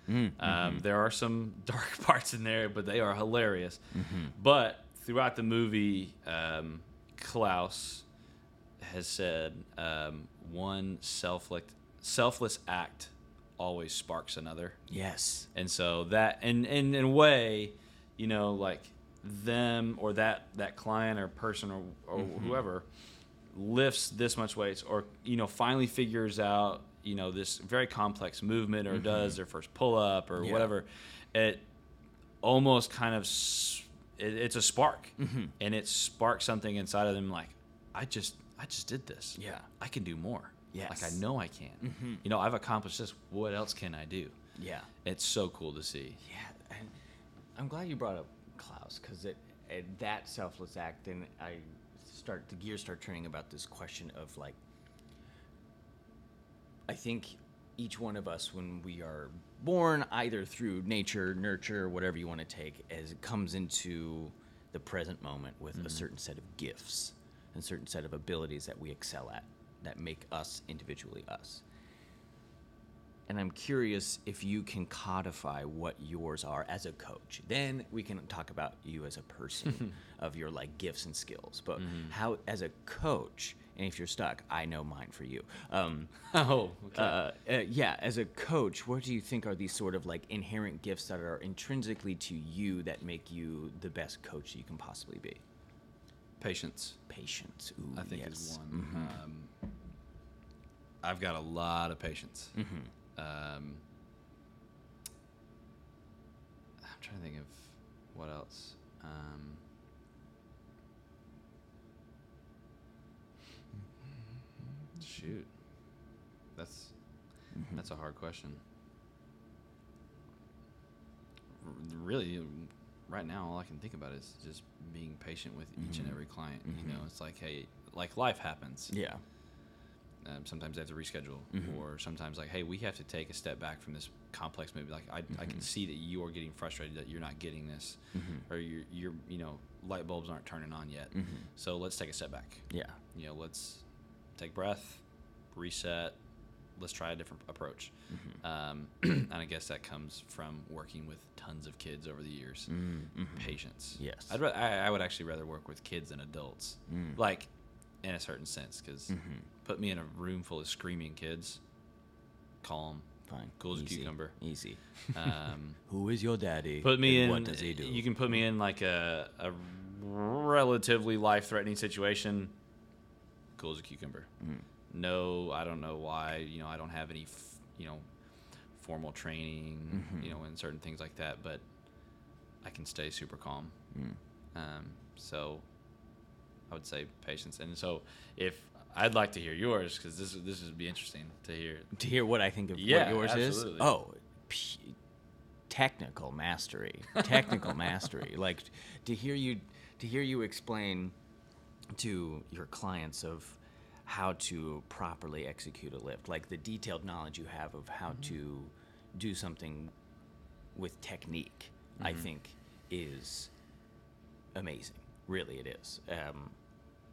Mm, Um, mm-hmm. There are some dark parts in there, but they are hilarious. Mm-hmm. But throughout the movie, um, Klaus has said um, one selfless, selfless act always sparks another. yes And so that, and, and in a way, you know, like them or that that client or person or, or Mm-hmm. whoever lifts this much weights or you know finally figures out you know this very complex movement or does their first pull up or Mm-hmm. Yeah. whatever it almost kind of it, it's a spark Mm-hmm. and it sparks something inside of them like i just i just did this Yeah. i can do more like i Mm-hmm. know i can. You know i've accomplished this. What else can i do? Yeah. It's so cool to see. Yeah, and I'm glad you brought up Klaus because it, it that selfless act, and I start the gears start turning about this question of like, I think each one of us when we are born, either through nature, nurture, whatever you want to take, as it comes into the present moment with a certain set of gifts and certain set of abilities that we excel at that make us individually us and I'm curious if you can codify what yours are as a coach. Then we can talk about you as a person of your like gifts and skills. But how, as a coach, and if you're stuck, I know mine for you. Um, oh okay uh, uh, yeah, as a coach, what do you think are these sort of like inherent gifts that are intrinsically to you that make you the best coach you can possibly be? patience Patience. Ooh, I think yes. is one. Um, I've got a lot of patience. Um, I'm trying to think of what else. Um, shoot, that's Mm-hmm. that's a hard question. R- Really, right now, all I can think about is just being patient with each and Mhm. every client. You Mhm. know, it's like, hey, like life happens. Yeah. Um, sometimes they have to reschedule, Mhm. or sometimes like, hey, we have to take a step back from this complex movie. Like, I, I can Mhm. see that you are getting frustrated that you're not getting this, Mhm. or you're, you're, you know, light bulbs aren't turning on yet. Mhm. So let's take a step back. Yeah. You know, let's take breath, reset. Let's try a different approach. Mhm. Um, and I guess that comes from working with tons of kids over the years. Patience. Yes. I'd ra- I, I would actually rather work with kids than adults, Mm. like in a certain sense, because Mhm. put me in a room full of screaming kids, calm, Fine. cool as a cucumber. Easy. Um, Who is your daddy? put me and in. What does he do? You can put me in like a, a relatively life-threatening situation. Cool as a cucumber. Mm. No, I don't know why. You know, I don't have any, f- you know, formal training. Mhm. You know, in certain things like that, but I can stay super calm. Mm. Um, so I would say patience. And so if I'd like to hear yours because this this would be interesting to hear. To hear what I think of Yeah, what yours absolutely. is? Oh, p- technical mastery. Technical mastery. Like to hear you to hear you explain to your clients of how to properly execute a lift, like the detailed knowledge you have of how Mm-hmm. to do something with technique, I Mhm. think is amazing. Really, it is. Um,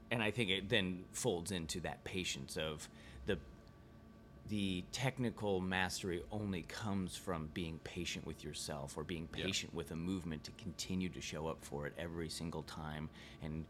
and I think it then folds into that patience of the the technical mastery only comes from being patient with yourself or being Yeah. patient with a movement to continue to show up for it every single time and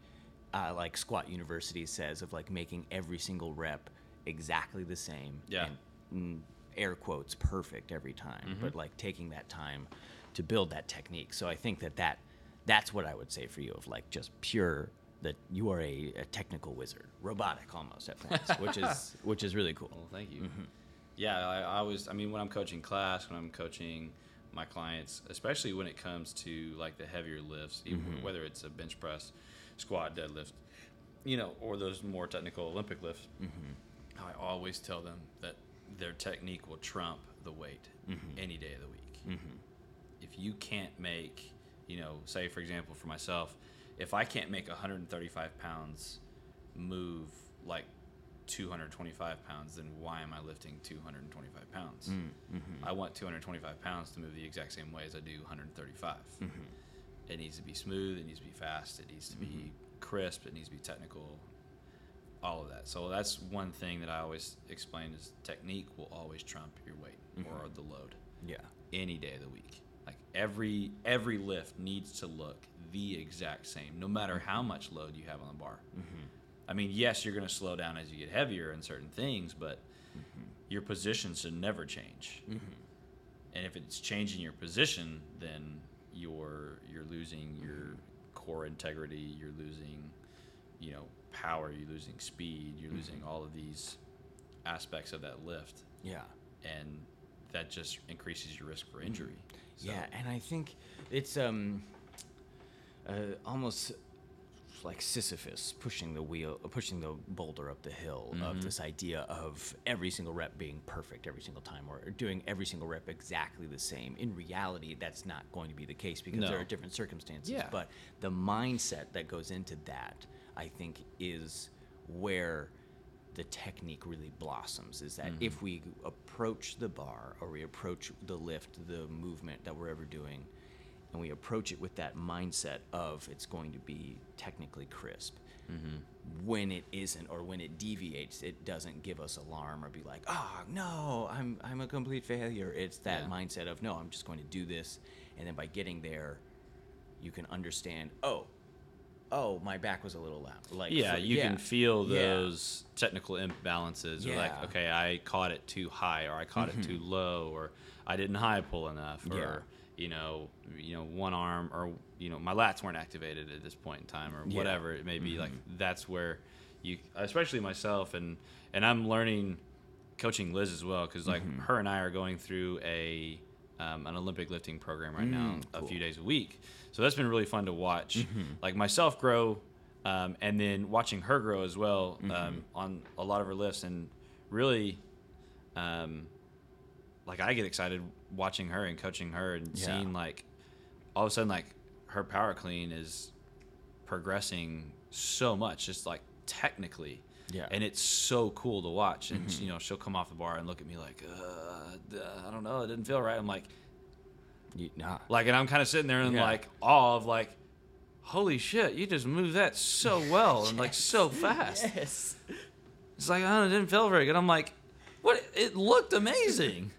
uh, like squat university says of like making every single rep exactly the same Yeah. and mm, air quotes perfect every time but like taking that time to build that technique so i think that that that's what i would say for you of like just pure that you are a, a technical wizard robotic almost at points which is which is really cool Well, thank you. Mm-hmm. Yeah, I, I always. I mean, when I'm coaching class, when I'm coaching my clients, especially when it comes to like the heavier lifts, even Mm-hmm. whether it's a bench press, squat, deadlift, you know, or those more technical Olympic lifts, Mm-hmm. I always tell them that their technique will trump the weight Mm-hmm. any day of the week. If you can't make, you know, say for example for myself, if I can't make 135 pounds move like 225 pounds, then why am I lifting 225 pounds? Mm, mm-hmm. I want 225 pounds to move the exact same way as I do 135. Mm-hmm. It needs to be smooth. It needs to be fast. It needs to be mm-hmm. crisp. It needs to be technical. All of that. So that's one thing that I always explain is technique will always trump your weight or the load yeah any day of the week. Like every every lift needs to look the exact same, no matter how much load you have on the bar. Mm-hmm. I mean, yes, you're going to slow down as you get heavier in certain things, but mm-hmm. your position should never change. Mm-hmm. And if it's changing your position, then you're you're losing your core integrity. You're losing, you know, power. You're losing speed. You're losing all of these aspects of that lift, yeah and that just increases your risk for injury. So- Yeah, and I think it's um uh, almost like Sisyphus pushing the wheel, uh, pushing the boulder up the hill Mm-hmm. of this idea of every single rep being perfect every single time, or doing every single rep exactly the same. In reality, that's not going to be the case because there are different circumstances. Yeah. But the mindset that goes into that, I think, is where the technique really blossoms is that if mm-hmm. we approach the bar or we approach the lift, the movement that we're ever doing, and we approach it with that mindset of it's going to be technically crisp. Mm-hmm. When it isn't, or when it deviates, it doesn't give us alarm or be like, "Oh no, I'm I'm a complete failure." It's that Yeah. mindset of, "No, I'm just going to do this," and then by getting there, you can understand. Oh, oh, my back was a little loud. Like yeah, for- you can feel Yeah. those technical imbalances. Or like, okay, I caught it too high, or I caught it too mm-hmm. low, or I didn't high pull enough, or Yeah. you know, you know, one arm, or you know, my lats weren't activated at this point in time, or Yeah. whatever it may be. Like mm-hmm. that's where you, especially myself, and and I'm learning coaching Liz as well, because like mm-hmm. her and I are going through a um, an Olympic lifting program right now, mm, a few days a week. So that's been really fun to watch, like myself grow, um, and then watching her grow as well um, on a lot of her lifts, and really, um, like I get excited watching her and coaching her and Yeah. seeing like all of a sudden like her power clean is progressing so much, just like technically. Yeah. And it's so cool to watch. And you know, she'll come off the bar and look at me like, uh, I don't know, it didn't feel right. I'm like, You, nah. like, and I'm kind of sitting there in Yeah. like awe of like, holy shit, you just moved that so well and like so fast. Yes. It's like, oh, it didn't feel very good. I'm like, what? It looked amazing.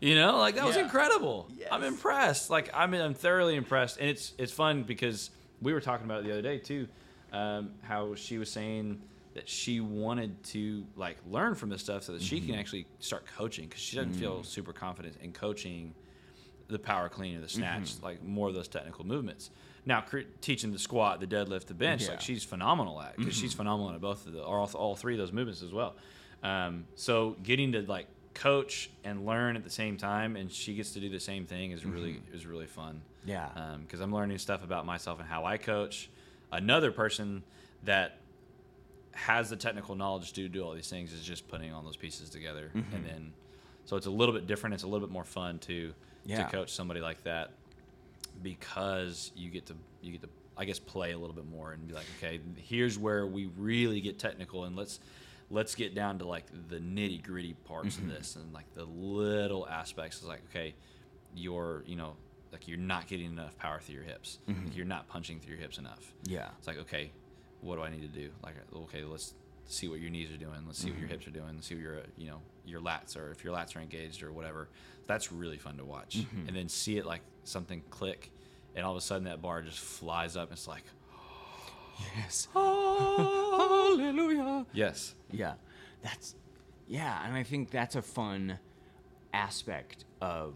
You know, like that was Yeah. incredible. I'm impressed. Like I'm, I'm thoroughly impressed, and it's it's fun because we were talking about it the other day too, um, how she was saying that she wanted to like learn from this stuff so that she can actually start coaching because she doesn't feel super confident in coaching the power clean or the snatch, like more of those technical movements. Now, cre- teaching the squat, the deadlift, the bench, Yeah. like she's phenomenal at because she's phenomenal at both of the or all, all three of those movements as well. Um, so getting to like coach and learn at the same time, and she gets to do the same thing is really is really fun. Yeah. because I'm learning stuff about myself and how I coach. Another person that has the technical knowledge to do all these things is just putting all those pieces together, Mm-hmm. and then so it's a little bit different. It's a little bit more fun to Yeah. to coach somebody like that because you get to you get to I guess play a little bit more and be like, okay, here's where we really get technical and let's let's get down to like the nitty gritty parts Mm-hmm. of this and like the little aspects. It's like, okay, you're you know like you're not getting enough power through your hips. Mm-hmm. Like you're not punching through your hips enough. Yeah. It's like, okay, what do I need to do? Like, okay, let's see what your knees are doing. Let's see what your hips are doing. Let's see what your, uh, you know, your lats are, if your lats are engaged or whatever. That's really fun to watch. Mm-hmm. And then see it like something click, and all of a sudden that bar just flies up. And it's like, Yes. Hallelujah. yes, Yeah. That's yeah, and I think that's a fun aspect of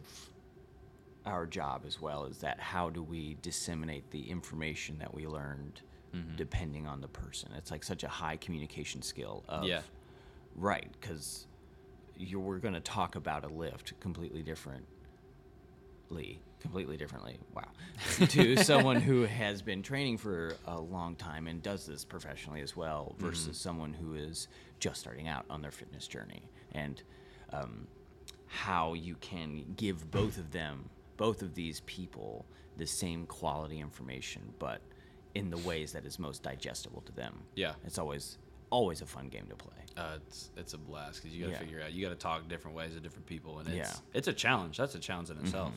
our job as well is that how do we disseminate the information that we learned mm-hmm. depending on the person. It's like such a high communication skill of Yeah. right cuz you we're going to talk about a lift completely differently completely differently. Wow. To someone who has been training for a long time and does this professionally as well versus someone who is just starting out on their fitness journey. And um, how you can give both of them both of these people the same quality information but in the ways that is most digestible to them. Yeah. it's always always a fun game to play uh, it's it's a blast because you got to Yeah. figure out you got to talk different ways to different people, and it's Yeah. Mm-hmm. it's a challenge. That's a challenge in itself,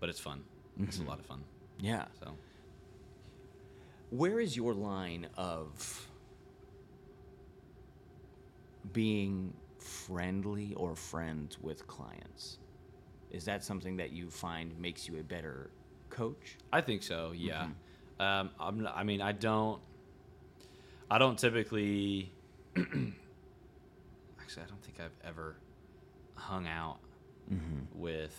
but it's fun. It's a lot of fun. yeah So Where is your line of being friendly or friends with clients? Is that something that you find makes you a better coach? I think so. Yeah. Mm-hmm. Um, I'm. I mean, I don't. I don't typically. actually, I don't think I've ever hung out Mm-hmm. with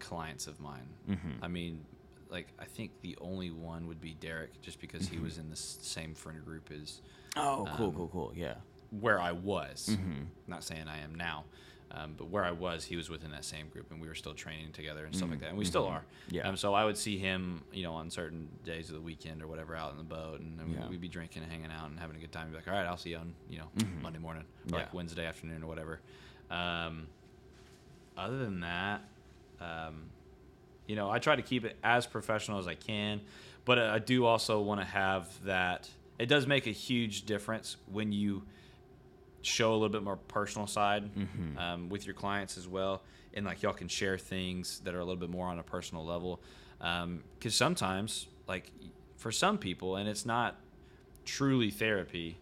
clients of mine. Mhm. I mean, like I think the only one would be Derek, just because he was in the same friend group as Oh, cool, Um, cool, cool. Yeah. where I was. Mm-hmm. Not saying I am now, um, but where I was, he was within that same group, and we were still training together and stuff like that, and we still are. Mm-hmm. Yeah. Um, so I would see him, you know, on certain days of the weekend or whatever, out in the boat, and then Yeah. we'd be drinking and hanging out and having a good time. Be like, all right, I'll see you on, you know, Monday morning or Yeah. like Wednesday afternoon or whatever. Um, other than that, um, you know, I try to keep it as professional as I can, but I do also want to have that. It does make a huge difference when you show a little bit more personal side Mm-hmm. um, with your clients as well, and like y'all can share things that are a little bit more on a personal level. Because sometimes, like for some people, and it's not truly therapy,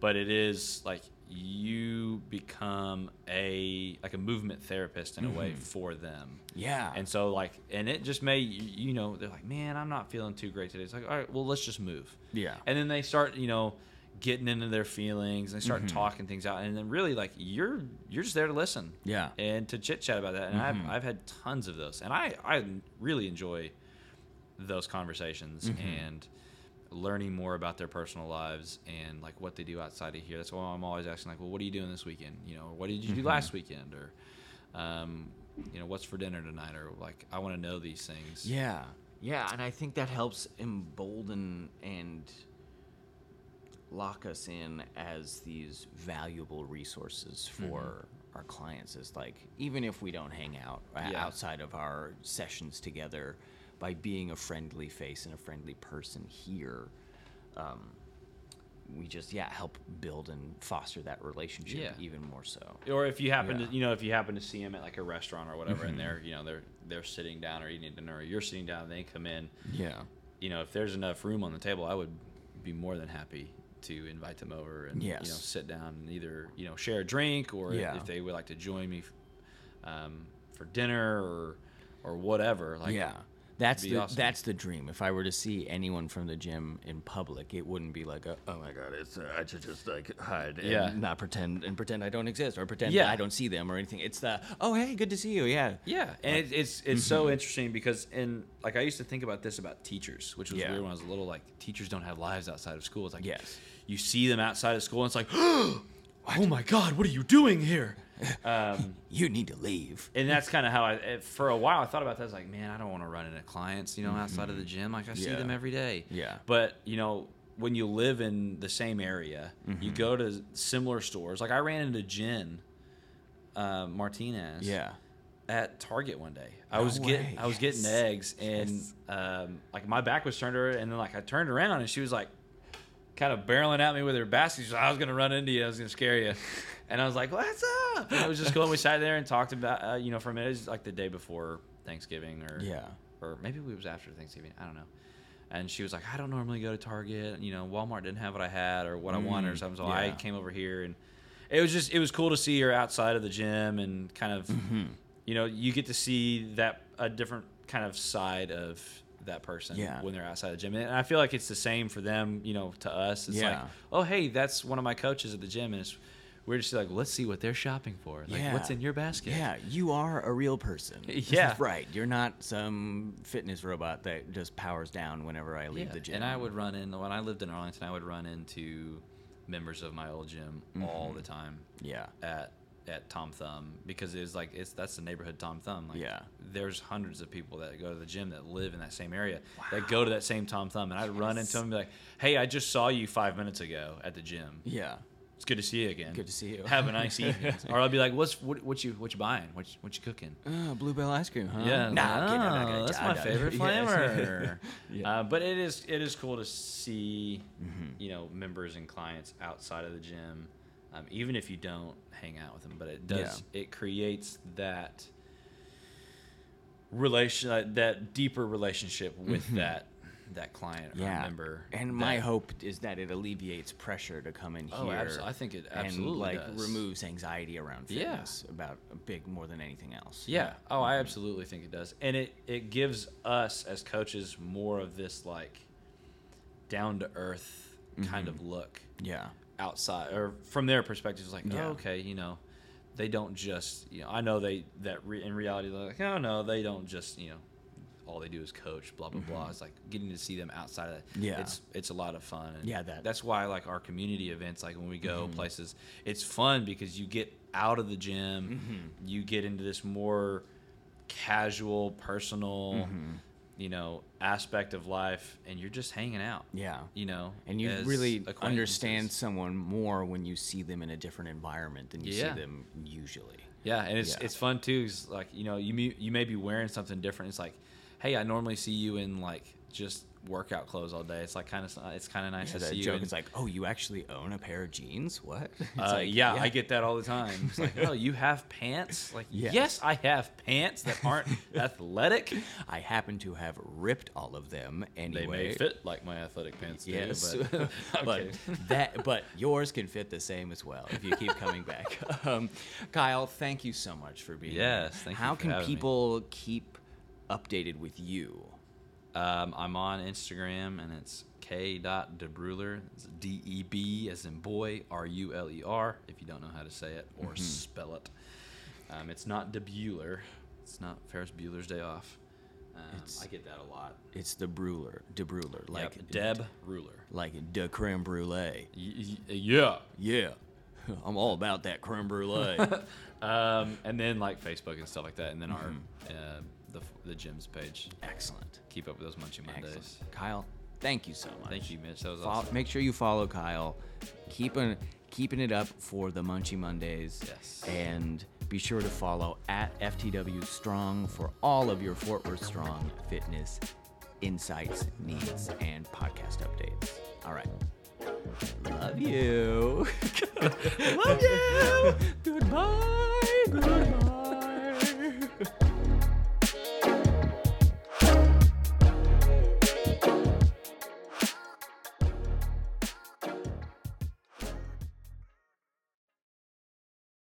but it is like you become a like a movement therapist in a way for them. Yeah. And so like, and it just may, you know, they're like, man, I'm not feeling too great today. It's like, all right, well, let's just move. Yeah. And then they start, you know, getting into their feelings and they Mm-hmm. start talking things out. And then really like you're, you're just there to listen. Yeah. And to chit chat about that. And Mm-hmm. I've, I've had tons of those and I, I really enjoy those conversations Mm-hmm. and learning more about their personal lives and like what they do outside of here. That's why I'm always asking like, well, what are you doing this weekend? You know, what did you do Mm-hmm. last weekend? Or, um, you know, what's for dinner tonight, or like I want to know these things. Yeah, yeah, and I think that helps embolden and lock us in as these valuable resources for our clients. Is like even if we don't hang out uh, Yeah. outside of our sessions together, by being a friendly face and a friendly person here. Um, we just yeah help build and foster that relationship Yeah. even more so. Or if you happen Yeah. to, you know, if you happen to see them at like a restaurant or whatever, and they're, you know, they're they're sitting down or eating dinner, or you're sitting down, and they come in. Yeah. You know, if there's enough room on the table, I would be more than happy to invite them over and you know sit down and either you know share a drink or Yeah. if they would like to join me um, for dinner or or whatever. Like yeah. That's the awesome. that's the dream. If I were to see anyone from the gym in public, it wouldn't be like, a, oh my god, it's uh, I should just like hide and Yeah. not pretend and pretend I don't exist or pretend Yeah. I don't see them or anything. It's the oh hey, good to see you. Yeah, Yeah, and it, it's it's so interesting because in like I used to think about this about teachers, which was Yeah. weird when I was little. Like teachers don't have lives outside of school. It's like Yes. you see them outside of school, and it's like, oh my god, what are you doing here? Um, you need to leave. and that's kind of how I for a while I thought about that. I was like, man, I don't want to run into clients, you know, outside of the gym. Like I see them every day. Yeah. But you know, when you live in the same area, you go to similar stores. Like I ran into Jen uh, Martinez Yeah, at Target one day. I No was getting way. I was getting eggs and Yes. um, like my back was turned to her and then like I turned around and she was like kind of barreling at me with her basket. She's like, I was gonna run into you. I was gonna scare you. And I was like, "What's up?" And I was just going. We sat there and talked about, uh, you know, for a minute. It was like the day before Thanksgiving, or Yeah. or maybe it was after Thanksgiving. I don't know. And she was like, "I don't normally go to Target. You know, Walmart didn't have what I had or what I wanted or Mm, something. So I came over here, and it was just it was cool to see her outside of the gym and kind of, Mm-hmm. you know, you get to see that a different kind of side of that person Yeah. when they're outside of the gym. And I feel like it's the same for them, you know, to us. It's like, oh, hey, that's one of my coaches at the gym, and it's we're just like, let's see what they're shopping for. Like, yeah. what's in your basket? Yeah, you are a real person. Yeah. right. You're not some fitness robot that just powers down whenever I leave Yeah, the gym. And I would run in when I lived in Arlington. I would run into members of my old gym all the mm-hmm. time Yeah. at at Tom Thumb because it's like it's that's the neighborhood Tom Thumb. Like, Yeah. There's hundreds of people that go to the gym that live in that same area that go to that same Tom Thumb, and I'd run into them and be like, "Hey, I just saw you five minutes ago at the gym. Yeah. It's good to see you again. Good to see you. Have a nice evening." or I'll be like, "What's what, what you what you buying? What you, what you cooking?" Uh, Blue Bell ice cream, huh? Yeah, Nah, I'm kidding, I'm not gonna- that's my favorite flavor. Yeah. uh, but it is it is cool to see, Mm-hmm. you know, members and clients outside of the gym, um, even if you don't hang out with them. But it does it creates that relation, uh, that deeper relationship with that that client or Mm-hmm. yeah. member. And my that- hope is that it alleviates pressure to come in Oh, here. abso- I think it absolutely and like does. removes anxiety around Yeah. fitness about a big more than anything else. Yeah. Oh, I absolutely think it does, and it it gives us as coaches more of this like down to earth kind of look Yeah. outside, or from their perspective, it's like, Yeah. oh, okay, you know, they don't just, you know, I know they that re- in reality they're like, oh no, they don't just, you know, all they do is coach, blah blah blah. It's like getting to see them outside of that. Mm-hmm. Yeah. It's it's a lot of fun. And Yeah, that- that's why like our community events, like when we go Mm-hmm. places, it's fun because you get out of the gym, Mm-hmm. you get into this more casual, personal, Mm-hmm. you know, aspect of life, and you're just hanging out. Yeah. You know, And you really understand someone more when you see them in a different environment than you Yeah. see them usually. Yeah, and it's Yeah. it's fun too. Is like you know you may, you may be wearing something different. It's like, hey, I normally see you in like just workout clothes all day. It's like kind of it's kind of nice Yeah, to see you. joke in- is like, oh, you actually own a pair of jeans? What? It's uh, like, yeah, I get that all the time. It's like, oh, you have pants? Like, Yes. yes, I have pants that aren't athletic. I happen to have ripped all of them anyway. They may fit like my athletic pants do. Yes, but, but that but yours can fit the same as well if you keep coming back. Um, Kyle, thank you so much for being Yes, here. thank you How can having me. people keep updated with you? Um, I'm on Instagram and it's k.debruler. It's D E B as in boy, R U L E R, if you don't know how to say it or Mm-hmm. spell it. Um, it's not Debuler. It's not Ferris Bueller's Day Off. Um, I get that a lot. It's the Bruler, De Bruler, like Like Deb Ruler. like de creme brulee. Y- y- yeah. Yeah, I'm all about that creme brulee. Um, and then like Facebook and stuff like that, and then Mm-hmm. our uh, the the gyms page. Excellent. Keep up with those Munchie Mondays. Excellent. Kyle, thank you so much. Thank you, Mitch. That was Fol- awesome. Make sure you follow Kyle. Keep Keeping keeping it up for the Munchie Mondays. Yes. And be sure to follow at FTW Strong for all of your Fort Worth Strong fitness insights, needs, and podcast updates. All right. Love you. Love you. Goodbye. Goodbye.